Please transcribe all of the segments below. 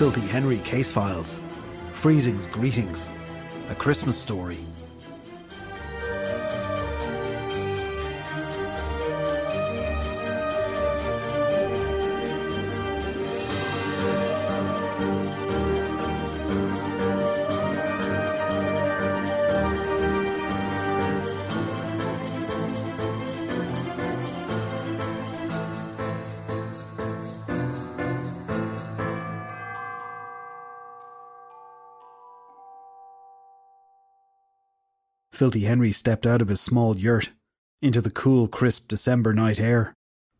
Filthy Henry case files, Freezing's greetings, a Christmas story. Filthy Henry stepped out of his small yurt into the cool, crisp December night air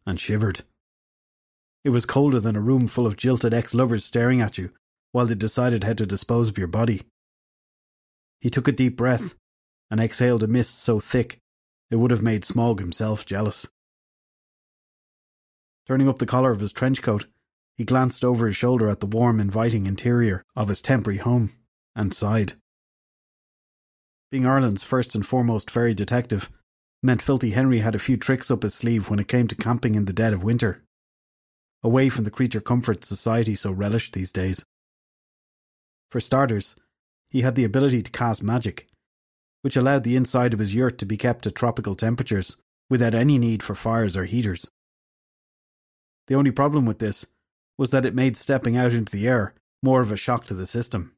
and shivered. It was colder than a room full of jilted ex lovers staring at you while they decided how to dispose of your body. He took a deep breath and exhaled a mist so thick it would have made Smaug himself jealous. Turning up the collar of his trench coat, he glanced over his shoulder at the warm, inviting interior of his temporary home and sighed. Being Ireland's first and foremost fairy detective meant Filthy Henry had a few tricks up his sleeve when it came to camping in the dead of winter, away from the creature comforts society so relished these days. For starters, he had the ability to cast magic, which allowed the inside of his yurt to be kept at tropical temperatures without any need for fires or heaters. The only problem with this was that it made stepping out into the air more of a shock to the system.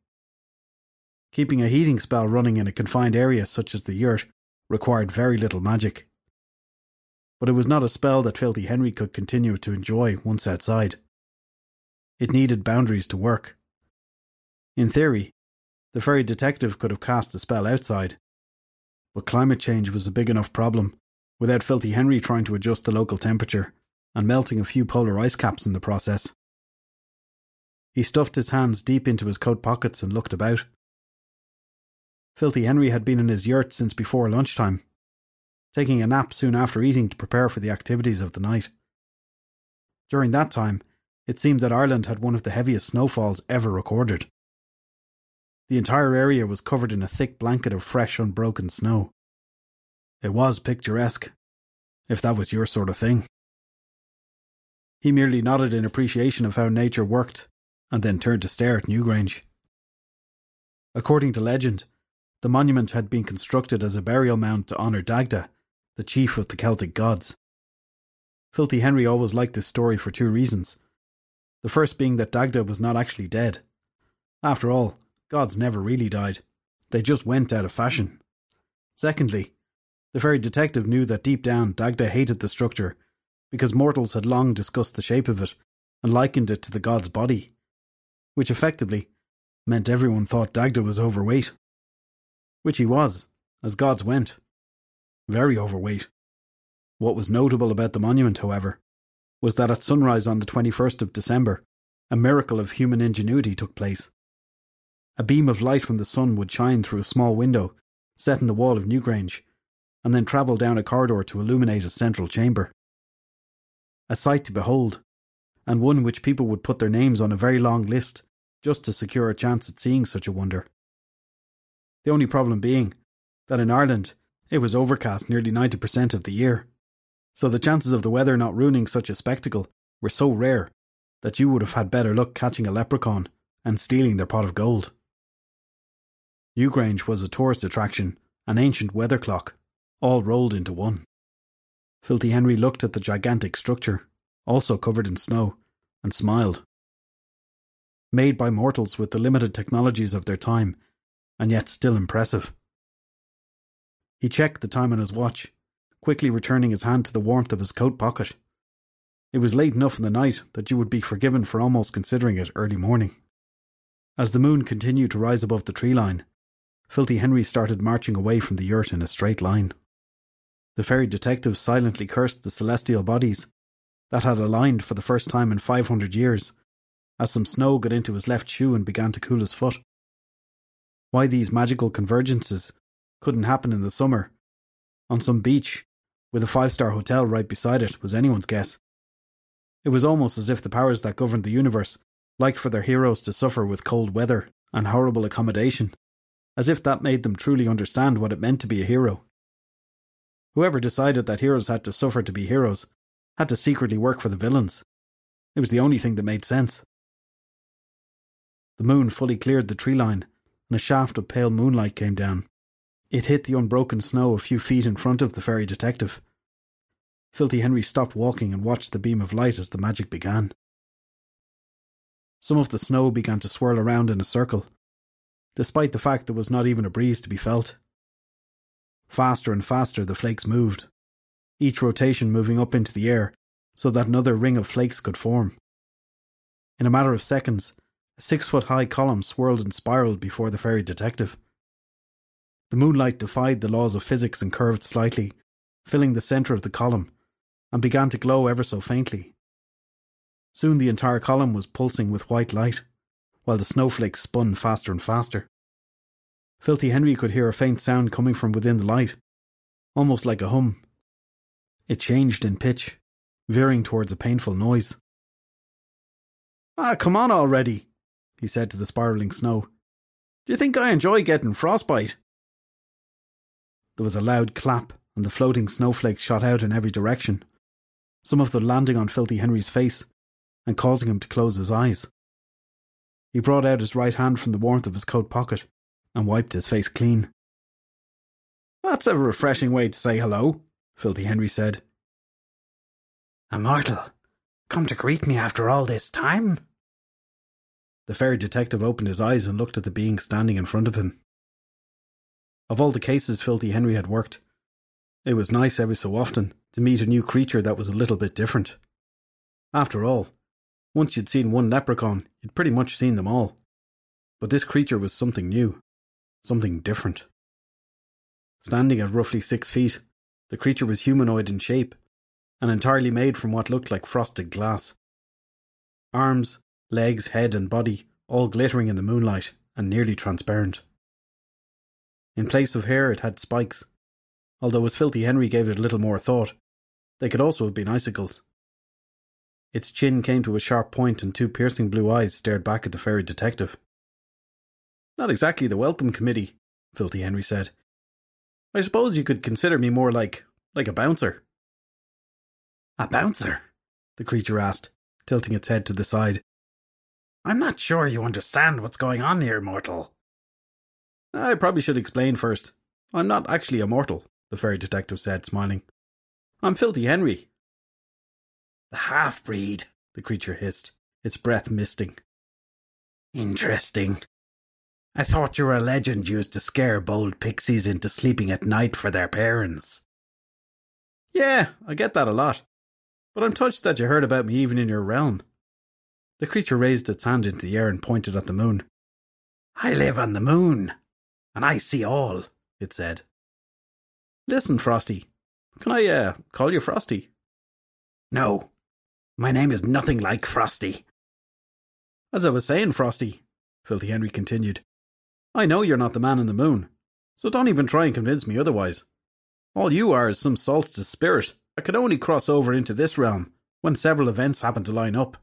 Keeping a heating spell running in a confined area such as the yurt required very little magic. But it was not a spell that Filthy Henry could continue to enjoy once outside. It needed boundaries to work. In theory, the fairy detective could have cast the spell outside, but climate change was a big enough problem without Filthy Henry trying to adjust the local temperature and melting a few polar ice caps in the process. He stuffed his hands deep into his coat pockets and looked about. Filthy Henry had been in his yurt since before lunchtime, taking a nap soon after eating to prepare for the activities of the night. During that time, it seemed that Ireland had one of the heaviest snowfalls ever recorded. The entire area was covered in a thick blanket of fresh, unbroken snow. It was picturesque, if that was your sort of thing. He merely nodded in appreciation of how nature worked, and then turned to stare at Newgrange. According to legend, the monument had been constructed as a burial mound to honour Dagda, the chief of the Celtic gods. Filthy Henry always liked this story for two reasons. The first being that Dagda was not actually dead. After all, gods never really died, they just went out of fashion. Secondly, the fairy detective knew that deep down Dagda hated the structure because mortals had long discussed the shape of it and likened it to the god's body, which effectively meant everyone thought Dagda was overweight which he was, as gods went. Very overweight. What was notable about the monument, however, was that at sunrise on the 21st of December, a miracle of human ingenuity took place. A beam of light from the sun would shine through a small window set in the wall of Newgrange, and then travel down a corridor to illuminate a central chamber. A sight to behold, and one which people would put their names on a very long list just to secure a chance at seeing such a wonder. The only problem being that in Ireland it was overcast nearly 90% of the year, so the chances of the weather not ruining such a spectacle were so rare that you would have had better luck catching a leprechaun and stealing their pot of gold. Newgrange was a tourist attraction, an ancient weather clock, all rolled into one. Filthy Henry looked at the gigantic structure, also covered in snow, and smiled. Made by mortals with the limited technologies of their time and yet still impressive. He checked the time on his watch, quickly returning his hand to the warmth of his coat pocket. It was late enough in the night that you would be forgiven for almost considering it early morning. As the moon continued to rise above the tree line, Filthy Henry started marching away from the yurt in a straight line. The fairy detective silently cursed the celestial bodies that had aligned for the first time in five hundred years, as some snow got into his left shoe and began to cool his foot. Why these magical convergences couldn't happen in the summer, on some beach, with a five star hotel right beside it, was anyone's guess. It was almost as if the powers that governed the universe liked for their heroes to suffer with cold weather and horrible accommodation, as if that made them truly understand what it meant to be a hero. Whoever decided that heroes had to suffer to be heroes had to secretly work for the villains. It was the only thing that made sense. The moon fully cleared the tree line, and a shaft of pale moonlight came down. It hit the unbroken snow a few feet in front of the fairy detective. Filthy Henry stopped walking and watched the beam of light as the magic began. Some of the snow began to swirl around in a circle, despite the fact there was not even a breeze to be felt. Faster and faster the flakes moved, each rotation moving up into the air so that another ring of flakes could form. In a matter of seconds, six foot high column swirled and spiraled before the fairy detective. The moonlight defied the laws of physics and curved slightly, filling the centre of the column, and began to glow ever so faintly. Soon the entire column was pulsing with white light, while the snowflakes spun faster and faster. Filthy Henry could hear a faint sound coming from within the light, almost like a hum. It changed in pitch, veering towards a painful noise. Ah, come on already, he said to the spiralling snow. Do you think I enjoy getting frostbite? There was a loud clap, and the floating snowflakes shot out in every direction, some of them landing on Filthy Henry's face and causing him to close his eyes. He brought out his right hand from the warmth of his coat pocket and wiped his face clean. That's a refreshing way to say hello, Filthy Henry said. Immortal, come to greet me after all this time? The fairy detective opened his eyes and looked at the being standing in front of him. Of all the cases Filthy Henry had worked, it was nice every so often to meet a new creature that was a little bit different. After all, once you'd seen one leprechaun, you'd pretty much seen them all. But this creature was something new, something different. Standing at roughly six feet, the creature was humanoid in shape and entirely made from what looked like frosted glass. Arms, legs, head, and body all glittering in the moonlight and nearly transparent. In place of hair, it had spikes, although as Filthy Henry gave it a little more thought, they could also have been icicles. Its chin came to a sharp point, and two piercing blue eyes stared back at the fairy detective. Not exactly the welcome committee, Filthy Henry said. I suppose you could consider me more like like a bouncer. A bouncer? the creature asked, tilting its head to the side. I'm not sure you understand what's going on here, mortal. I probably should explain first. I'm not actually a mortal, the fairy detective said, smiling. I'm Filthy Henry. The half breed, the creature hissed, its breath misting. Interesting. I thought you were a legend used to scare bold pixies into sleeping at night for their parents. Yeah, I get that a lot. But I'm touched that you heard about me even in your realm. The creature raised its hand into the air and pointed at the moon. I live on the moon, and I see all, it said. Listen, Frosty. Can I, uh, call you Frosty? No. My name is nothing like Frosty. As I was saying, Frosty, Filthy Henry continued, I know you're not the man in the moon, so don't even try and convince me otherwise. All you are is some solstice spirit that can only cross over into this realm when several events happen to line up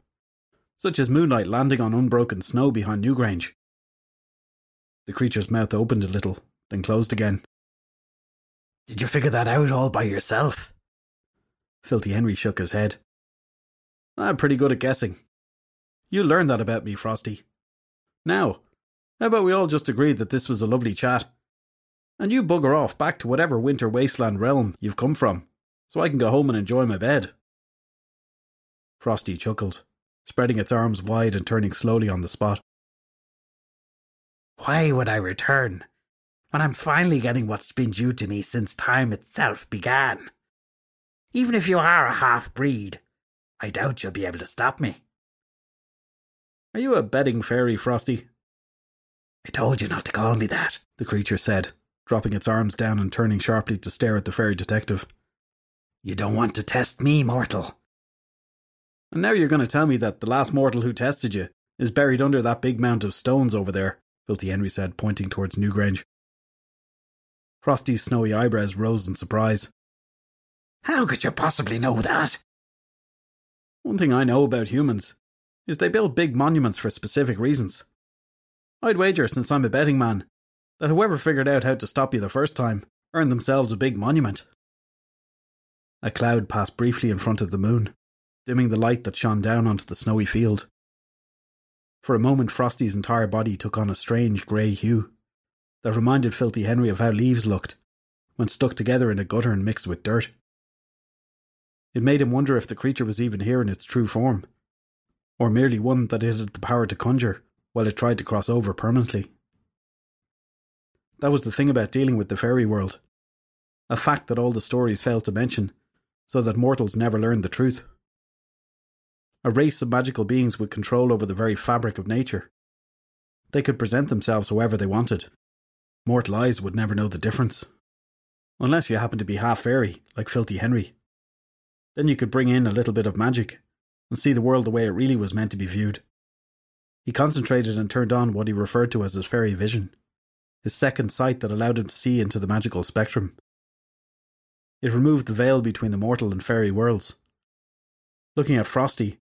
such as moonlight landing on unbroken snow behind Newgrange. The creature's mouth opened a little, then closed again. Did you figure that out all by yourself? Filthy Henry shook his head. I'm pretty good at guessing. You learned that about me, Frosty. Now, how about we all just agree that this was a lovely chat? And you bugger off back to whatever winter wasteland realm you've come from, so I can go home and enjoy my bed. Frosty chuckled spreading its arms wide and turning slowly on the spot. Why would I return when I'm finally getting what's been due to me since time itself began? Even if you are a half breed, I doubt you'll be able to stop me. Are you a betting fairy, Frosty? I told you not to call me that, the creature said, dropping its arms down and turning sharply to stare at the fairy detective. You don't want to test me, mortal. And now you're going to tell me that the last mortal who tested you is buried under that big mound of stones over there, Filthy Henry said, pointing towards Newgrange. Frosty's snowy eyebrows rose in surprise. How could you possibly know that? One thing I know about humans is they build big monuments for specific reasons. I'd wager, since I'm a betting man, that whoever figured out how to stop you the first time earned themselves a big monument. A cloud passed briefly in front of the moon dimming the light that shone down onto the snowy field. For a moment, Frosty's entire body took on a strange grey hue that reminded Filthy Henry of how leaves looked when stuck together in a gutter and mixed with dirt. It made him wonder if the creature was even here in its true form, or merely one that it had the power to conjure while it tried to cross over permanently. That was the thing about dealing with the fairy world, a fact that all the stories failed to mention, so that mortals never learned the truth. A race of magical beings with control over the very fabric of nature. They could present themselves however they wanted. Mortal eyes would never know the difference. Unless you happened to be half fairy, like Filthy Henry. Then you could bring in a little bit of magic and see the world the way it really was meant to be viewed. He concentrated and turned on what he referred to as his fairy vision, his second sight that allowed him to see into the magical spectrum. It removed the veil between the mortal and fairy worlds. Looking at Frosty,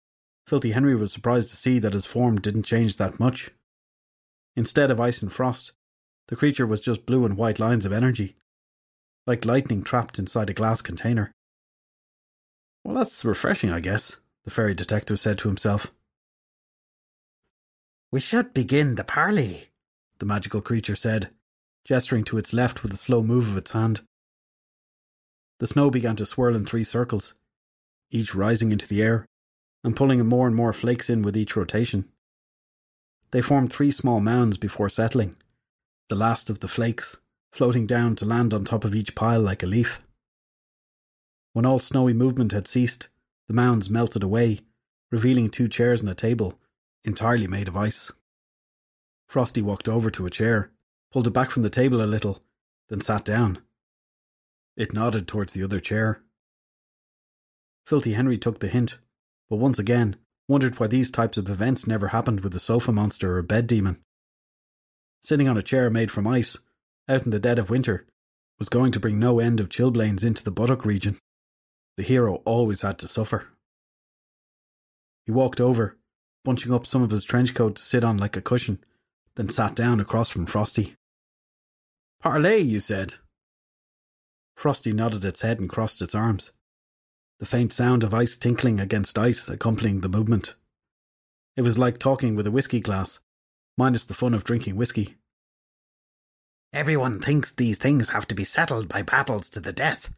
Filthy Henry was surprised to see that his form didn't change that much. Instead of ice and frost, the creature was just blue and white lines of energy, like lightning trapped inside a glass container. Well, that's refreshing, I guess, the fairy detective said to himself. We should begin the parley, the magical creature said, gesturing to its left with a slow move of its hand. The snow began to swirl in three circles, each rising into the air and pulling more and more flakes in with each rotation. They formed three small mounds before settling, the last of the flakes floating down to land on top of each pile like a leaf. When all snowy movement had ceased, the mounds melted away, revealing two chairs and a table, entirely made of ice. Frosty walked over to a chair, pulled it back from the table a little, then sat down. It nodded towards the other chair. Filthy Henry took the hint, but once again wondered why these types of events never happened with a sofa monster or bed demon. Sitting on a chair made from ice, out in the dead of winter, was going to bring no end of chilblains into the buttock region. The hero always had to suffer. He walked over, bunching up some of his trench coat to sit on like a cushion, then sat down across from Frosty. Parley, you said. Frosty nodded its head and crossed its arms, the faint sound of ice tinkling against ice accompanying the movement. It was like talking with a whiskey glass, minus the fun of drinking whiskey. Everyone thinks these things have to be settled by battles to the death,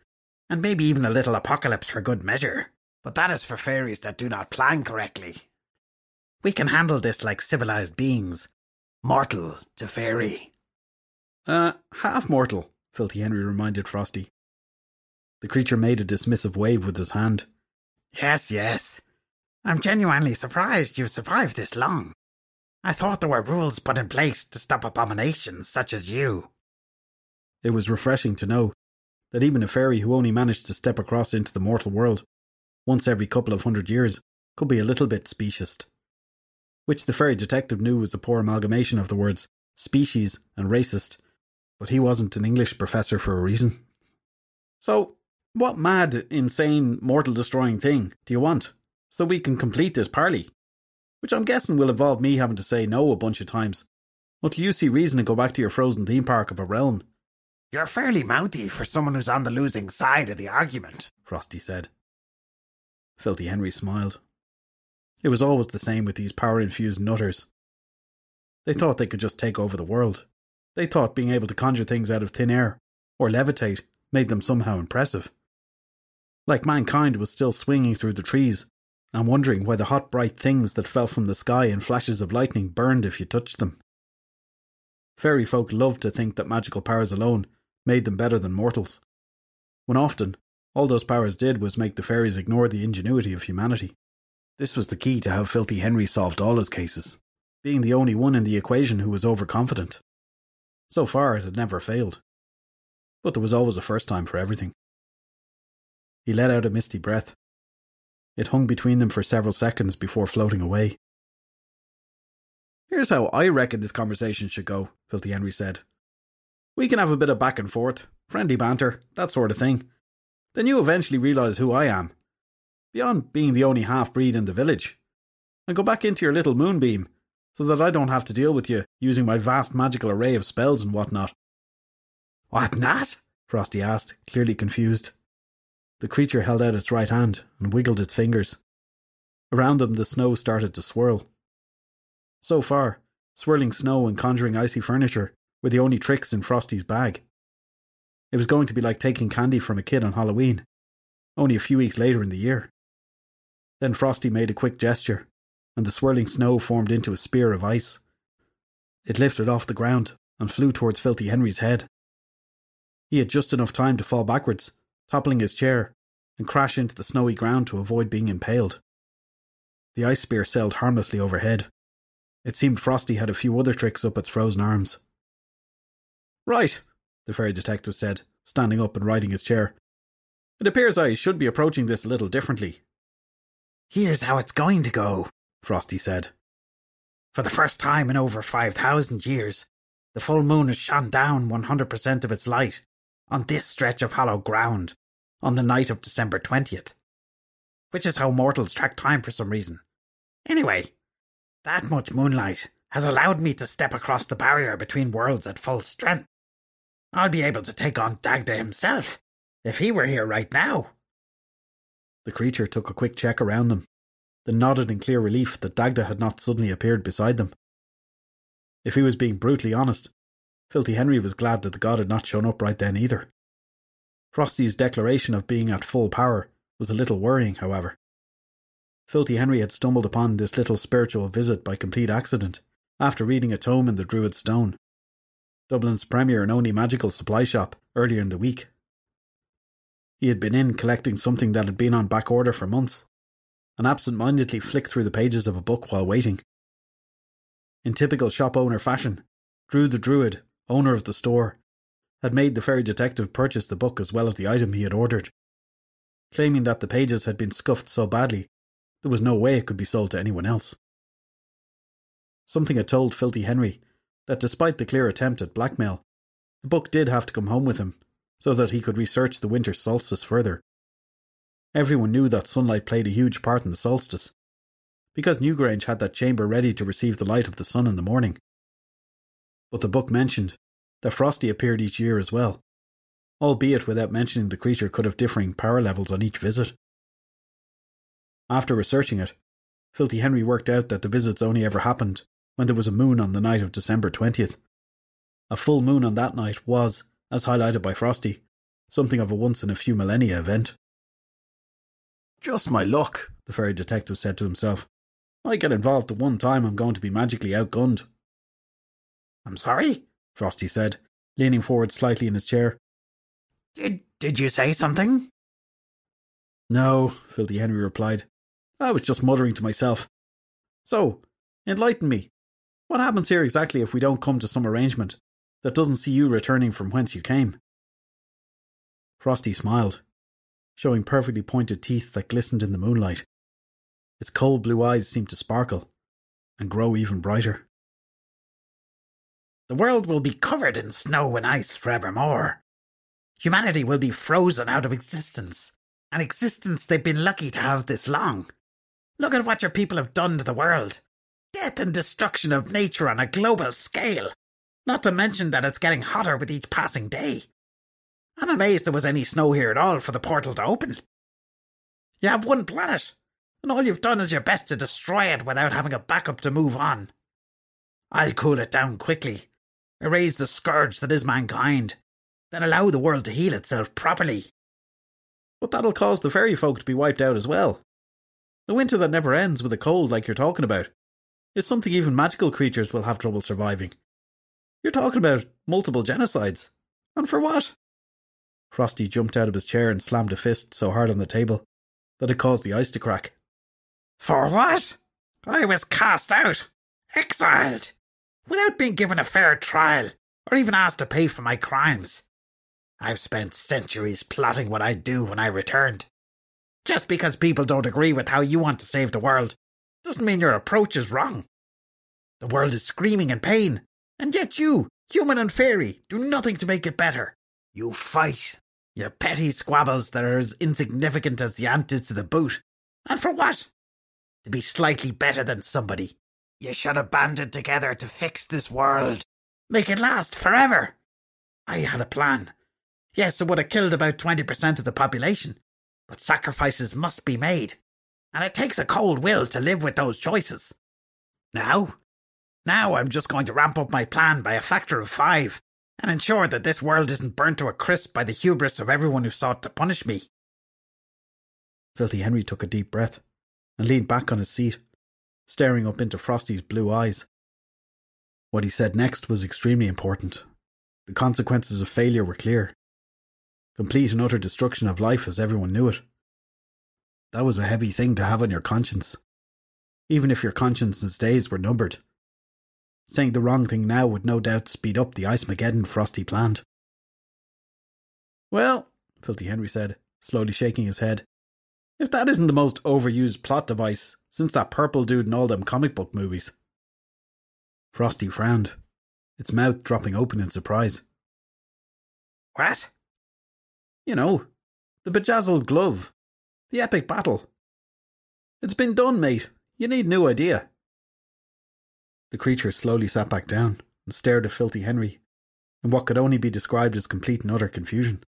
and maybe even a little apocalypse for good measure. But that is for fairies that do not plan correctly. We can handle this like civilized beings, mortal to fairy. Uh, half mortal, Filthy Henry reminded Frosty. The creature made a dismissive wave with his hand. Yes, yes. I'm genuinely surprised you've survived this long. I thought there were rules put in place to stop abominations such as you. It was refreshing to know that even a fairy who only managed to step across into the mortal world once every couple of hundred years could be a little bit speciest. Which the fairy detective knew was a poor amalgamation of the words species and racist, but he wasn't an English professor for a reason. So, what mad, insane, mortal destroying thing do you want so we can complete this parley? Which I'm guessing will involve me having to say no a bunch of times until you see reason to go back to your frozen theme park of a realm you're fairly mouthy for someone who's on the losing side of the argument, Frosty said. Filthy Henry smiled. It was always the same with these power infused nutters. They thought they could just take over the world. They thought being able to conjure things out of thin air, or levitate, made them somehow impressive. Like mankind was still swinging through the trees and wondering why the hot bright things that fell from the sky in flashes of lightning burned if you touched them. Fairy folk loved to think that magical powers alone made them better than mortals, when often all those powers did was make the fairies ignore the ingenuity of humanity. This was the key to how Filthy Henry solved all his cases, being the only one in the equation who was overconfident. So far, it had never failed. But there was always a first time for everything. He let out a misty breath. It hung between them for several seconds before floating away. Here's how I reckon this conversation should go, Filthy Henry said, we can have a bit of back and forth, friendly banter, that sort of thing. Then you eventually realise who I am. Beyond being the only half breed in the village. And go back into your little moonbeam, so that I don't have to deal with you using my vast magical array of spells and whatnot. What not? Frosty asked, clearly confused. The creature held out its right hand and wiggled its fingers. Around them the snow started to swirl. So far, swirling snow and conjuring icy furniture were the only tricks in Frosty's bag. It was going to be like taking candy from a kid on Halloween, only a few weeks later in the year. Then Frosty made a quick gesture, and the swirling snow formed into a spear of ice. It lifted off the ground and flew towards Filthy Henry's head. He had just enough time to fall backwards, toppling his chair, and crash into the snowy ground to avoid being impaled. The ice spear sailed harmlessly overhead. It seemed Frosty had a few other tricks up its frozen arms. Right, the fairy detective said, standing up and righting his chair. It appears I should be approaching this a little differently. Here's how it's going to go, Frosty said. For the first time in over 5,000 years, the full moon has shone down 100% of its light on this stretch of hollow ground on the night of December 20th. Which is how mortals track time for some reason. Anyway, that much moonlight has allowed me to step across the barrier between worlds at full strength. I'll be able to take on Dagda himself if he were here right now. The creature took a quick check around them, then nodded in clear relief that Dagda had not suddenly appeared beside them. If he was being brutally honest, Filthy Henry was glad that the god had not shown up right then either. Frosty's declaration of being at full power was a little worrying, however. Filthy Henry had stumbled upon this little spiritual visit by complete accident, after reading a tome in the Druid Stone, Dublin's premier and only magical supply shop, earlier in the week. He had been in collecting something that had been on back order for months, and absent mindedly flicked through the pages of a book while waiting. In typical shop owner fashion, Drew the Druid, owner of the store, had made the fairy detective purchase the book as well as the item he had ordered, claiming that the pages had been scuffed so badly there was no way it could be sold to anyone else. Something had told Filthy Henry that despite the clear attempt at blackmail, the book did have to come home with him so that he could research the winter solstice further. Everyone knew that sunlight played a huge part in the solstice, because Newgrange had that chamber ready to receive the light of the sun in the morning. But the book mentioned that Frosty appeared each year as well, albeit without mentioning the creature could have differing power levels on each visit. After researching it, Filthy Henry worked out that the visits only ever happened when there was a moon on the night of December 20th. A full moon on that night was, as highlighted by Frosty, something of a once in a few millennia event. Just my luck, the fairy detective said to himself. I get involved the one time I'm going to be magically outgunned. I'm sorry? Frosty said, leaning forward slightly in his chair. Did, did you say something? No, Filthy Henry replied. I was just muttering to myself. So, enlighten me. What happens here exactly if we don't come to some arrangement that doesn't see you returning from whence you came? Frosty smiled, showing perfectly pointed teeth that glistened in the moonlight. Its cold blue eyes seemed to sparkle and grow even brighter. The world will be covered in snow and ice forevermore. Humanity will be frozen out of existence, an existence they've been lucky to have this long. Look at what your people have done to the world. Death and destruction of nature on a global scale. Not to mention that it's getting hotter with each passing day. I'm amazed there was any snow here at all for the portal to open. You have one planet, and all you've done is your best to destroy it without having a backup to move on. I'll cool it down quickly, erase the scourge that is mankind, then allow the world to heal itself properly. But that'll cause the fairy folk to be wiped out as well. The winter that never ends with a cold like you're talking about is something even magical creatures will have trouble surviving. You're talking about multiple genocides. And for what? Frosty jumped out of his chair and slammed a fist so hard on the table that it caused the ice to crack. For what? I was cast out, exiled, without being given a fair trial or even asked to pay for my crimes. I've spent centuries plotting what I'd do when I returned. Just because people don't agree with how you want to save the world doesn't mean your approach is wrong. The world is screaming in pain, and yet you, human and fairy, do nothing to make it better. You fight. Your petty squabbles that are as insignificant as the ant is to the boot. And for what? To be slightly better than somebody. You should have banded together to fix this world. Make it last forever. I had a plan. Yes, it would have killed about 20% of the population, but sacrifices must be made, and it takes a cold will to live with those choices. Now, Now I'm just going to ramp up my plan by a factor of five and ensure that this world isn't burnt to a crisp by the hubris of everyone who sought to punish me. Filthy Henry took a deep breath and leaned back on his seat, staring up into Frosty's blue eyes. What he said next was extremely important. The consequences of failure were clear. Complete and utter destruction of life as everyone knew it. That was a heavy thing to have on your conscience, even if your conscience's days were numbered. Saying the wrong thing now would no doubt speed up the Ice Mageddon Frosty planned. Well, Filthy Henry said, slowly shaking his head, if that isn't the most overused plot device since that purple dude in all them comic book movies. Frosty frowned, its mouth dropping open in surprise. What? You know, the bejazzled glove. The epic battle. It's been done, mate. You need new idea. The creature slowly sat back down and stared at Filthy Henry in what could only be described as complete and utter confusion.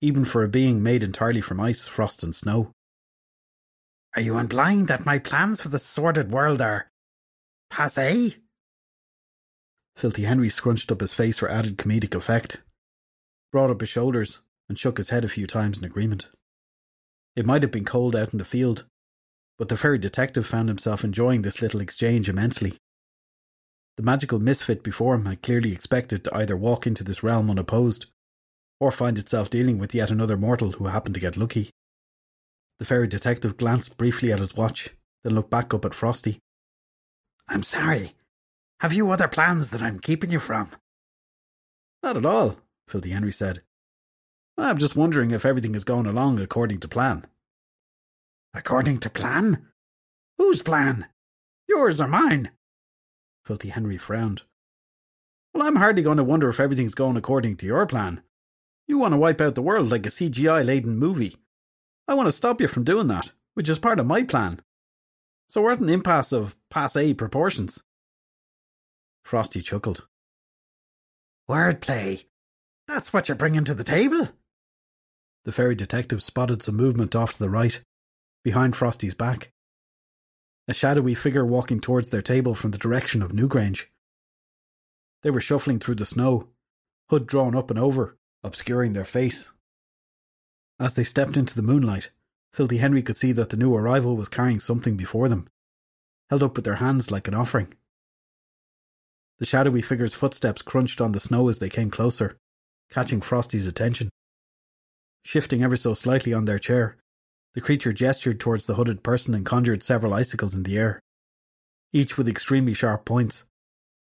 Even for a being made entirely from ice, frost, and snow. Are you implying that my plans for the sordid world are passe? Filthy Henry scrunched up his face for added comedic effect, brought up his shoulders, and shook his head a few times in agreement. It might have been cold out in the field, but the fairy detective found himself enjoying this little exchange immensely. The magical misfit before him had clearly expected to either walk into this realm unopposed, or find itself dealing with yet another mortal who happened to get lucky. The fairy detective glanced briefly at his watch, then looked back up at Frosty. I'm sorry. Have you other plans that I'm keeping you from? Not at all, Filthy Henry said. I'm just wondering if everything is going along according to plan. According to plan? Whose plan? Yours or mine? Filthy Henry frowned. Well, I'm hardly going to wonder if everything's going according to your plan. You want to wipe out the world like a CGI laden movie. I want to stop you from doing that, which is part of my plan. So we're at an impasse of passe proportions. Frosty chuckled. Wordplay. That's what you're bringing to the table? The fairy detective spotted some movement off to the right, behind Frosty's back. A shadowy figure walking towards their table from the direction of Newgrange. They were shuffling through the snow, hood drawn up and over, obscuring their face. As they stepped into the moonlight, Filthy Henry could see that the new arrival was carrying something before them, held up with their hands like an offering. The shadowy figure's footsteps crunched on the snow as they came closer, catching Frosty's attention. Shifting ever so slightly on their chair, the creature gestured towards the hooded person and conjured several icicles in the air, each with extremely sharp points,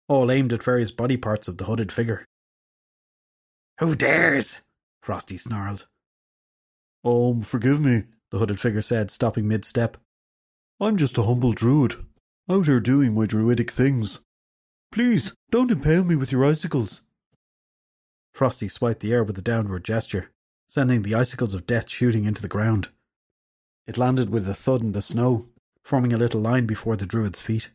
all aimed at various body parts of the hooded figure. Who dares? Frosty snarled. Um, forgive me, the hooded figure said, stopping mid step. I'm just a humble druid, out here doing my druidic things. Please, don't impale me with your icicles. Frosty swiped the air with a downward gesture, sending the icicles of death shooting into the ground. It landed with a thud in the snow, forming a little line before the druid's feet.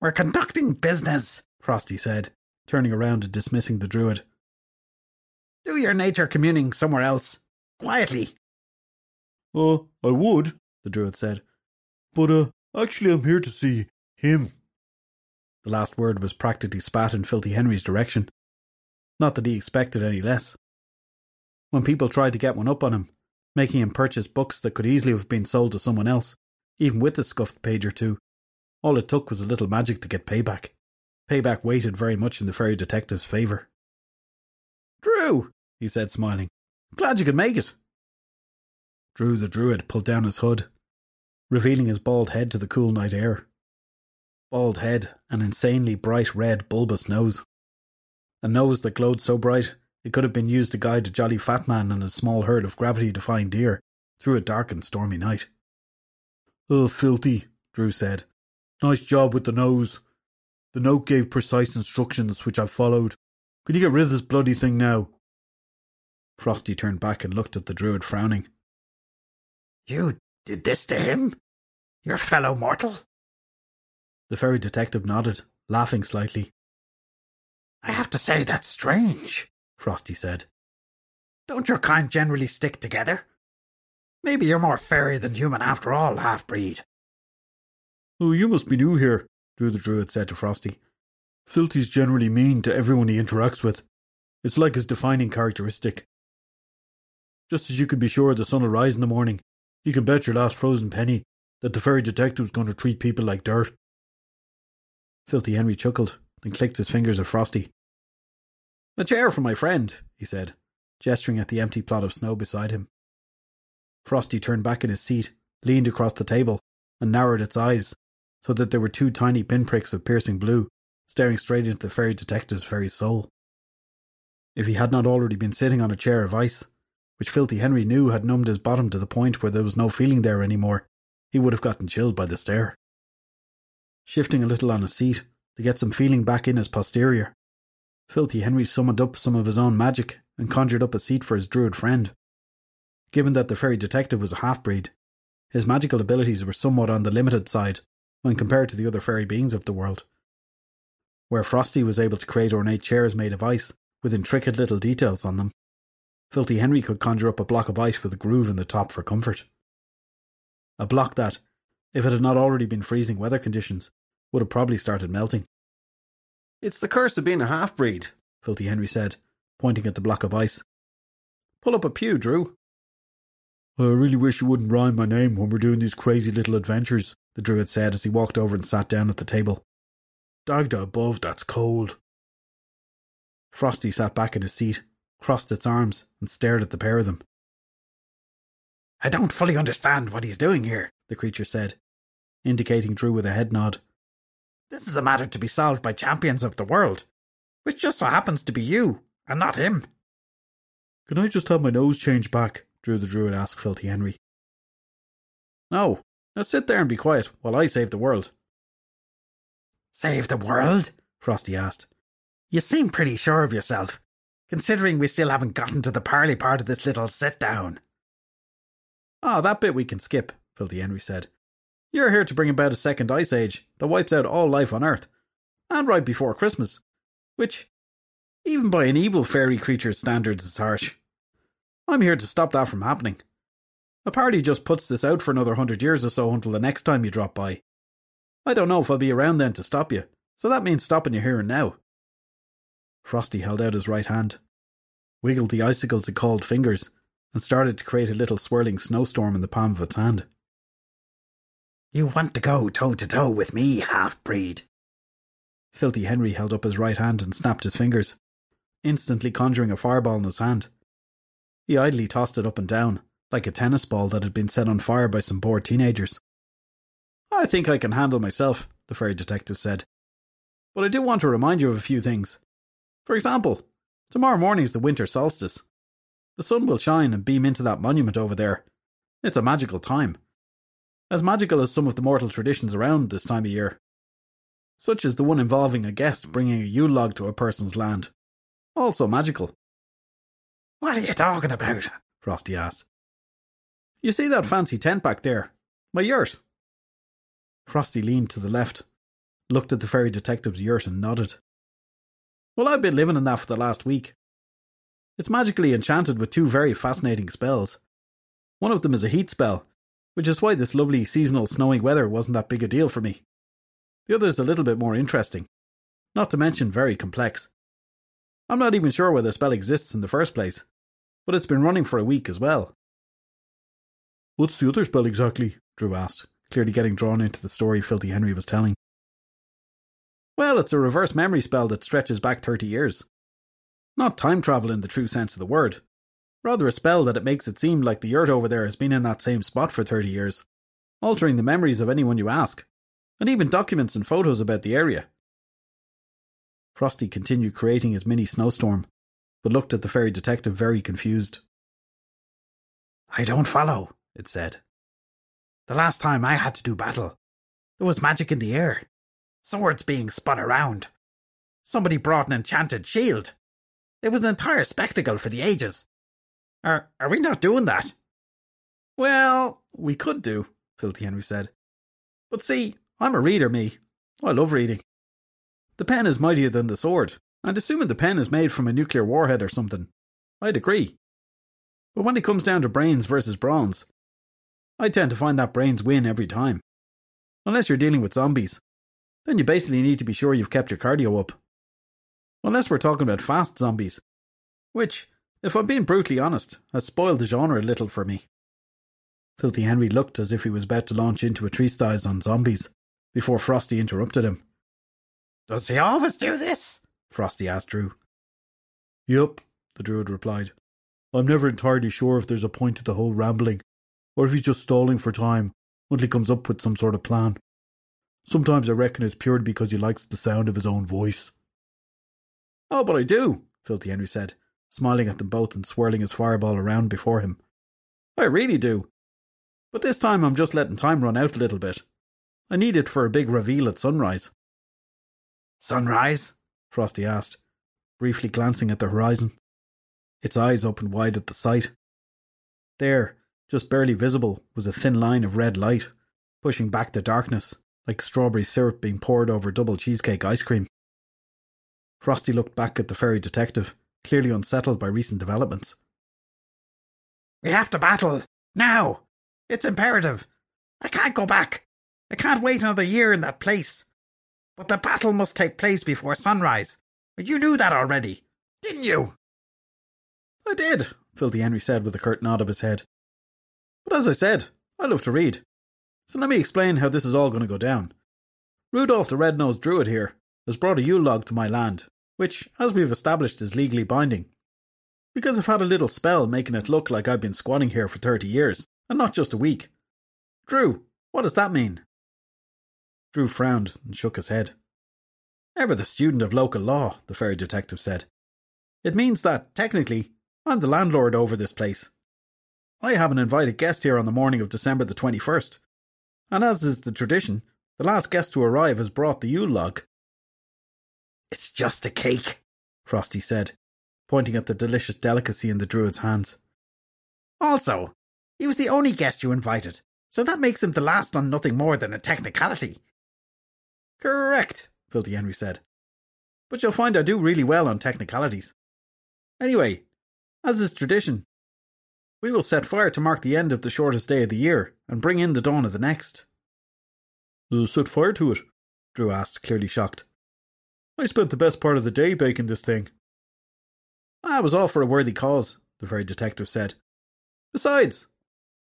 We're conducting business, Frosty said, turning around and dismissing the druid. Do your nature communing somewhere else, quietly. Uh, I would, the druid said. But, uh, actually I'm here to see him. The last word was practically spat in Filthy Henry's direction. Not that he expected any less. When people tried to get one up on him, making him purchase books that could easily have been sold to someone else, even with a scuffed page or two. All it took was a little magic to get payback. Payback weighted very much in the fairy detective's favour. Drew, he said, smiling. Glad you could make it. Drew the Druid pulled down his hood, revealing his bald head to the cool night air. Bald head, an insanely bright red bulbous nose. A nose that glowed so bright it could have been used to guide a jolly fat man and a small herd of gravity defying deer through a dark and stormy night. Oh, filthy, Drew said. Nice job with the nose. The note gave precise instructions, which I've followed. Can you get rid of this bloody thing now? Frosty turned back and looked at the druid, frowning. You did this to him? Your fellow mortal? The fairy detective nodded, laughing slightly. I have to say that's strange. Frosty said. Don't your kind generally stick together? Maybe you're more fairy than human after all, half breed. Oh, you must be new here, Drew the Druid said to Frosty. Filthy's generally mean to everyone he interacts with. It's like his defining characteristic. Just as you can be sure the sun will rise in the morning, you can bet your last frozen penny that the fairy detective's going to treat people like dirt. Filthy Henry chuckled, then clicked his fingers at Frosty. A chair for my friend, he said, gesturing at the empty plot of snow beside him. Frosty turned back in his seat, leaned across the table, and narrowed its eyes, so that there were two tiny pinpricks of piercing blue, staring straight into the fairy detective's very soul. If he had not already been sitting on a chair of ice, which Filthy Henry knew had numbed his bottom to the point where there was no feeling there any more, he would have gotten chilled by the stare. Shifting a little on his seat to get some feeling back in his posterior, Filthy Henry summoned up some of his own magic and conjured up a seat for his druid friend. Given that the fairy detective was a half breed, his magical abilities were somewhat on the limited side when compared to the other fairy beings of the world. Where Frosty was able to create ornate chairs made of ice with intricate little details on them, Filthy Henry could conjure up a block of ice with a groove in the top for comfort. A block that, if it had not already been freezing weather conditions, would have probably started melting. It's the curse of being a half breed, Filthy Henry said, pointing at the block of ice. Pull up a pew, Drew. I really wish you wouldn't rhyme my name when we're doing these crazy little adventures, the druid said as he walked over and sat down at the table. Dagda above, that's cold. Frosty sat back in his seat, crossed its arms, and stared at the pair of them. I don't fully understand what he's doing here, the creature said, indicating Drew with a head nod. This is a matter to be solved by champions of the world, which just so happens to be you, and not him. Can I just have my nose changed back? Drew the Druid asked Filthy Henry. No, now sit there and be quiet while I save the world. Save the world? Frosty asked. You seem pretty sure of yourself, considering we still haven't gotten to the parley part of this little sit down. Ah, oh, that bit we can skip, Filthy Henry said. You're here to bring about a second ice age that wipes out all life on Earth, and right before Christmas, which, even by an evil fairy creature's standards, is harsh. I'm here to stop that from happening. A parley just puts this out for another hundred years or so until the next time you drop by. I don't know if I'll be around then to stop you, so that means stopping you here and now. Frosty held out his right hand, wiggled the icicles it cold fingers, and started to create a little swirling snowstorm in the palm of its hand. You want to go toe to toe with me, half breed? Filthy Henry held up his right hand and snapped his fingers, instantly conjuring a fireball in his hand. He idly tossed it up and down, like a tennis ball that had been set on fire by some bored teenagers. I think I can handle myself, the fairy detective said. But I do want to remind you of a few things. For example, tomorrow morning is the winter solstice. The sun will shine and beam into that monument over there. It's a magical time. As magical as some of the mortal traditions around this time of year. Such as the one involving a guest bringing a Yule log to a person's land. Also magical. What are you talking about? Frosty asked. You see that fancy tent back there? My yurt. Frosty leaned to the left, looked at the fairy detective's yurt and nodded. Well, I've been living in that for the last week. It's magically enchanted with two very fascinating spells. One of them is a heat spell, which is why this lovely seasonal snowy weather wasn't that big a deal for me. The other is a little bit more interesting, not to mention very complex. I'm not even sure why the spell exists in the first place, but it's been running for a week as well. What's the other spell exactly? Drew asked, clearly getting drawn into the story Filthy Henry was telling. Well, it's a reverse memory spell that stretches back 30 years. Not time travel in the true sense of the word. Rather a spell that it makes it seem like the yurt over there has been in that same spot for 30 years, altering the memories of anyone you ask, and even documents and photos about the area. Frosty continued creating his mini snowstorm, but looked at the fairy detective very confused. I don't follow, it said. The last time I had to do battle, there was magic in the air, swords being spun around. Somebody brought an enchanted shield. It was an entire spectacle for the ages. Are, are we not doing that? Well, we could do, Filthy Henry said. But see, I'm a reader, me. I love reading. The pen is mightier than the sword, and assuming the pen is made from a nuclear warhead or something, I'd agree. But when it comes down to brains versus bronze, I tend to find that brains win every time. Unless you're dealing with zombies, Then you basically need to be sure you've kept your cardio up. Unless we're talking about fast zombies, which, if I'm being brutally honest, has spoiled the genre a little for me. Filthy Henry looked as if he was about to launch into a treatise on zombies before Frosty interrupted him. Does he always do this? Frosty asked Drew. Yup, the druid replied. I'm never entirely sure if there's a point to the whole rambling, or if he's just stalling for time until he comes up with some sort of plan. Sometimes I reckon it's purely because he likes the sound of his own voice. Oh, but I do, Filthy Henry said, smiling at them both and swirling his fireball around before him. I really do. But this time I'm just letting time run out a little bit. I need it for a big reveal at sunrise. Sunrise? Frosty asked, briefly glancing at the horizon. Its eyes opened wide at the sight. There, just barely visible, was a thin line of red light, pushing back the darkness, like strawberry syrup being poured over double cheesecake ice cream. Frosty looked back at the fairy detective, clearly unsettled by recent developments. We have to battle. Now! It's imperative. I can't go back. I can't wait another year in that place. But the battle must take place before sunrise. You knew that already, didn't you? I did, Filthy Henry said with a curt nod of his head. But as I said, I love to read. So let me explain how this is all going to go down. Rudolph the Red-Nosed Druid here has brought a Yule log to my land, which, as we've established, is legally binding. Because I've had a little spell making it look like I've been squatting here for thirty years and not just a week. Drew, what does that mean? Drew frowned and shook his head. Ever the student of local law, the fairy detective said. It means that, technically, I'm the landlord over this place. I have an invited guest here on the morning of December the 21st, and as is the tradition, the last guest to arrive has brought the Yule log. It's just a cake, Frosty said, pointing at the delicious delicacy in the druid's hands. Also, he was the only guest you invited, so that makes him the last on nothing more than a technicality. Correct, Filthy Henry said. But you'll find I do really well on technicalities. Anyway, as is tradition, we will set fire to mark the end of the shortest day of the year and bring in the dawn of the next. Uh, set fire to it? Drew asked, clearly shocked. I spent the best part of the day baking this thing. I was all for a worthy cause, the very detective said. Besides,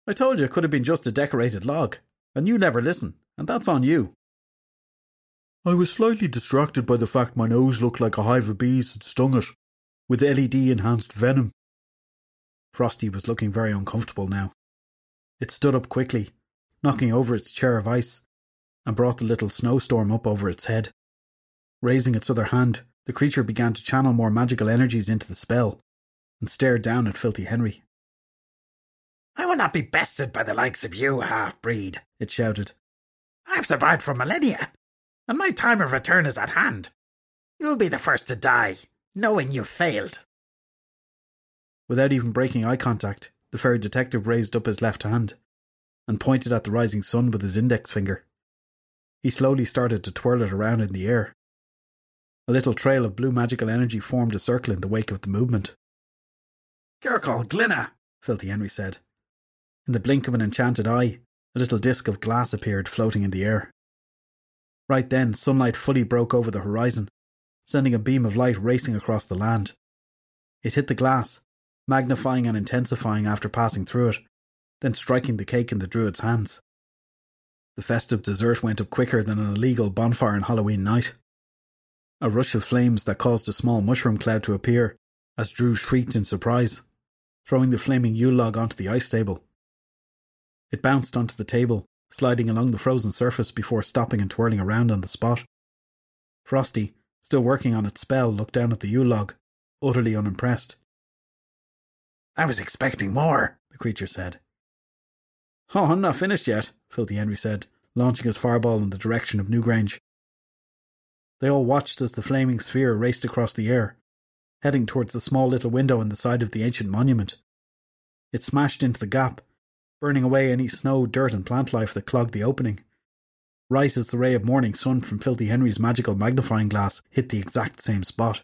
I told you it could have been just a decorated log, and you never listen, and that's on you. I was slightly distracted by the fact my nose looked like a hive of bees had stung it, with LED enhanced venom. Frosty was looking very uncomfortable now. It stood up quickly, knocking over its chair of ice, and brought the little snowstorm up over its head. Raising its other hand, the creature began to channel more magical energies into the spell, and stared down at Filthy Henry. I will not be bested by the likes of you, half breed, it shouted. I've survived for millennia, and my time of return is at hand. You'll be the first to die, knowing you've failed. Without even breaking eye contact, the fairy detective raised up his left hand and pointed at the rising sun with his index finger. He slowly started to twirl it around in the air. A little trail of blue magical energy formed a circle in the wake of the movement. Gurkle Glinna, Filthy Henry said. In the blink of an enchanted eye, a little disk of glass appeared floating in the air. Right then, sunlight fully broke over the horizon, sending a beam of light racing across the land. It hit the glass, magnifying and intensifying after passing through it, then striking the cake in the druid's hands. The festive dessert went up quicker than an illegal bonfire on Halloween night. A rush of flames that caused a small mushroom cloud to appear as Drew shrieked in surprise, throwing the flaming Yule log onto the ice table. It bounced onto the table, sliding along the frozen surface before stopping and twirling around on the spot. Frosty, still working on its spell, looked down at the Yule log, utterly unimpressed. I was expecting more, the creature said. Oh, I'm not finished yet, Filthy Henry said, launching his fireball in the direction of Newgrange. They all watched as the flaming sphere raced across the air, heading towards the small little window in the side of the ancient monument. It smashed into the gap, burning away any snow, dirt, and plant life that clogged the opening. Right as the ray of morning sun from Filthy Henry's magical magnifying glass hit the exact same spot.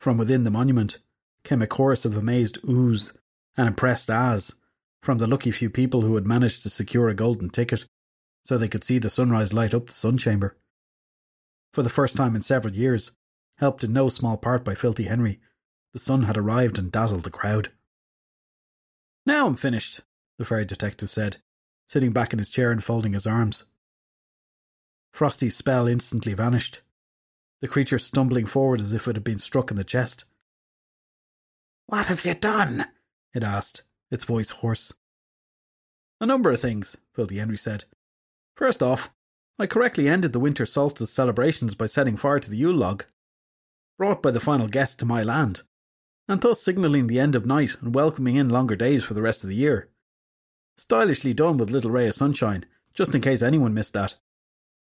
From within the monument came a chorus of amazed oohs and impressed ahs from the lucky few people who had managed to secure a golden ticket so they could see the sunrise light up the sun chamber. for the first time in several years, helped in no small part by Filthy Henry. The sun had arrived and dazzled the crowd. Now I'm finished, the fairy detective said, sitting back in his chair and folding his arms. Frosty's spell instantly vanished, the creature stumbling forward as if it had been struck in the chest. What have you done? it asked, its voice hoarse. A number of things, Filthy Henry said. First off, I correctly ended the winter solstice celebrations by setting fire to the Yule log, brought by the final guest to my land, and thus signalling the end of night and welcoming in longer days for the rest of the year. Stylishly done with little ray of sunshine, just in case anyone missed that.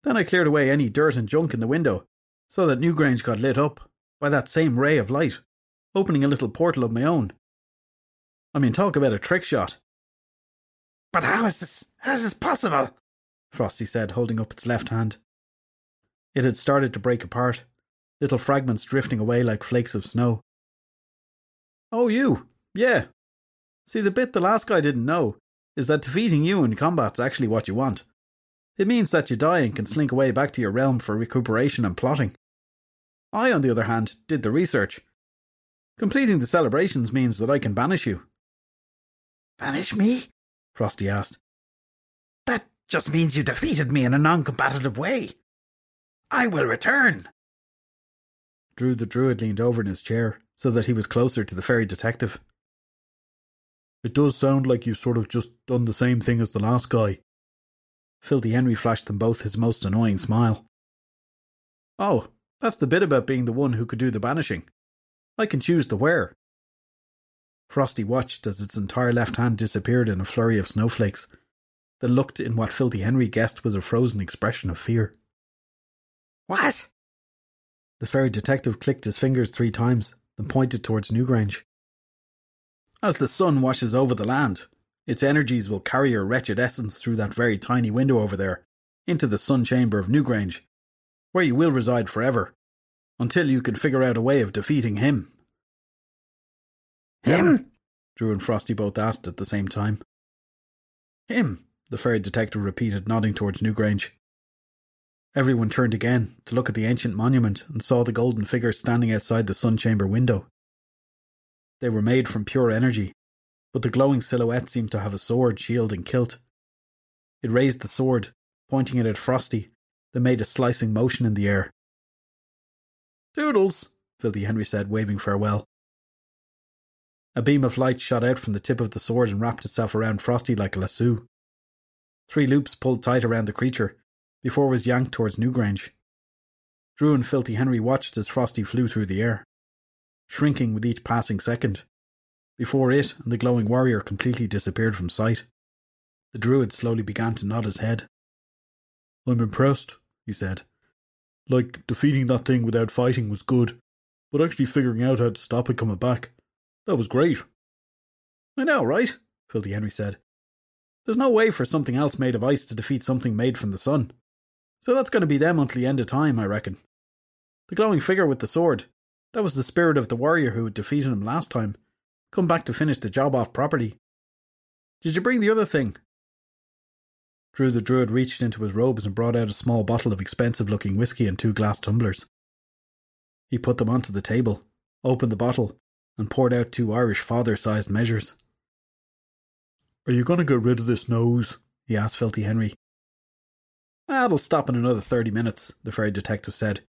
Then I cleared away any dirt and junk in the window, so that Newgrange got lit up by that same ray of light, opening a little portal of my own. I mean, talk about a trick shot. But how is this? How is this possible? Frosty said, holding up its left hand. It had started to break apart, little fragments drifting away like flakes of snow. Oh, you? Yeah. See, the bit the last guy didn't know is that defeating you in combat's actually what you want. It means that you die and can slink away back to your realm for recuperation and plotting. I, on the other hand, did the research. Completing the celebrations means that I can banish you. Banish me? Frosty asked. That just means you defeated me in a non combative way. I will return. Drew the Druid leaned over in his chair so that he was closer to the fairy detective. It does sound like you've sort of just done the same thing as the last guy. Filthy Henry flashed them both his most annoying smile. Oh, that's the bit about being the one who could do the banishing. I can choose the where. Frosty watched as its entire left hand disappeared in a flurry of snowflakes, then looked in what Filthy Henry guessed was a frozen expression of fear. What? The fairy detective clicked his fingers three times, then pointed towards Newgrange. As the sun washes over the land, its energies will carry your wretched essence through that very tiny window over there, into the sun chamber of Newgrange, where you will reside forever, until you can figure out a way of defeating him. Him? Drew and Frosty both asked at the same time. Him, the fairy detective repeated, nodding towards Newgrange. Everyone turned again to look at the ancient monument and saw the golden figure standing outside the sun chamber window. They were made from pure energy, but the glowing silhouette seemed to have a sword, shield, and kilt. It raised the sword, pointing it at Frosty, then made a slicing motion in the air. Toodles, Filthy Henry said, waving farewell. A beam of light shot out from the tip of the sword and wrapped itself around Frosty like a lasso. Three loops pulled tight around the creature, before it was yanked towards Newgrange. Drew and Filthy Henry watched as Frosty flew through the air, shrinking with each passing second, before it and the glowing warrior completely disappeared from sight. The druid slowly began to nod his head. I'm impressed, he said. Like, defeating that thing without fighting was good, but actually figuring out how to stop it coming back, that was great. I know, right? Filthy Henry said. There's no way for something else made of ice to defeat something made from the sun. So that's going to be them until the end of time, I reckon. The glowing figure with the sword, that was the spirit of the warrior who had defeated him last time. Come back to finish the job off properly. Did you bring the other thing? Drew the Druid reached into his robes and brought out a small bottle of expensive looking whiskey and two glass tumblers. He put them onto the table, opened the bottle, and poured out two Irish father sized measures. Are you going to get rid of this nose? he asked Filthy Henry. Ah, That'll stop in another thirty minutes, the fairy detective said,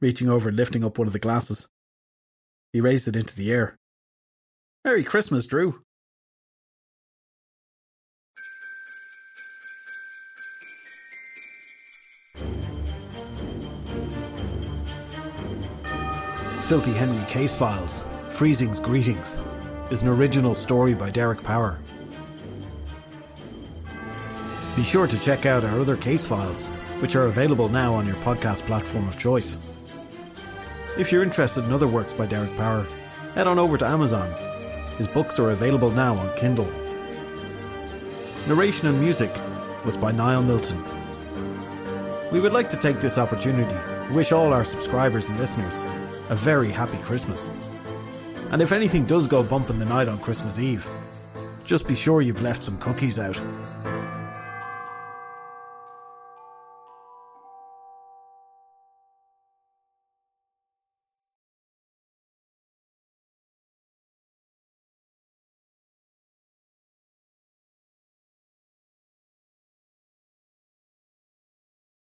reaching over and lifting up one of the glasses. He raised it into the air. Merry Christmas, Drew. Filthy Henry Case Files, Freezing's Greetings, is an original story by Derek Power. Be sure to check out our other case files, which are available now on your podcast platform of choice. If you're interested in other works by Derek Power, head on over to Amazon. His books are available now on Kindle. Narration and music was by Niall Milton. We would like to take this opportunity to wish all our subscribers and listeners a very happy Christmas. And if anything does go bump in the night on Christmas Eve, just be sure you've left some cookies out.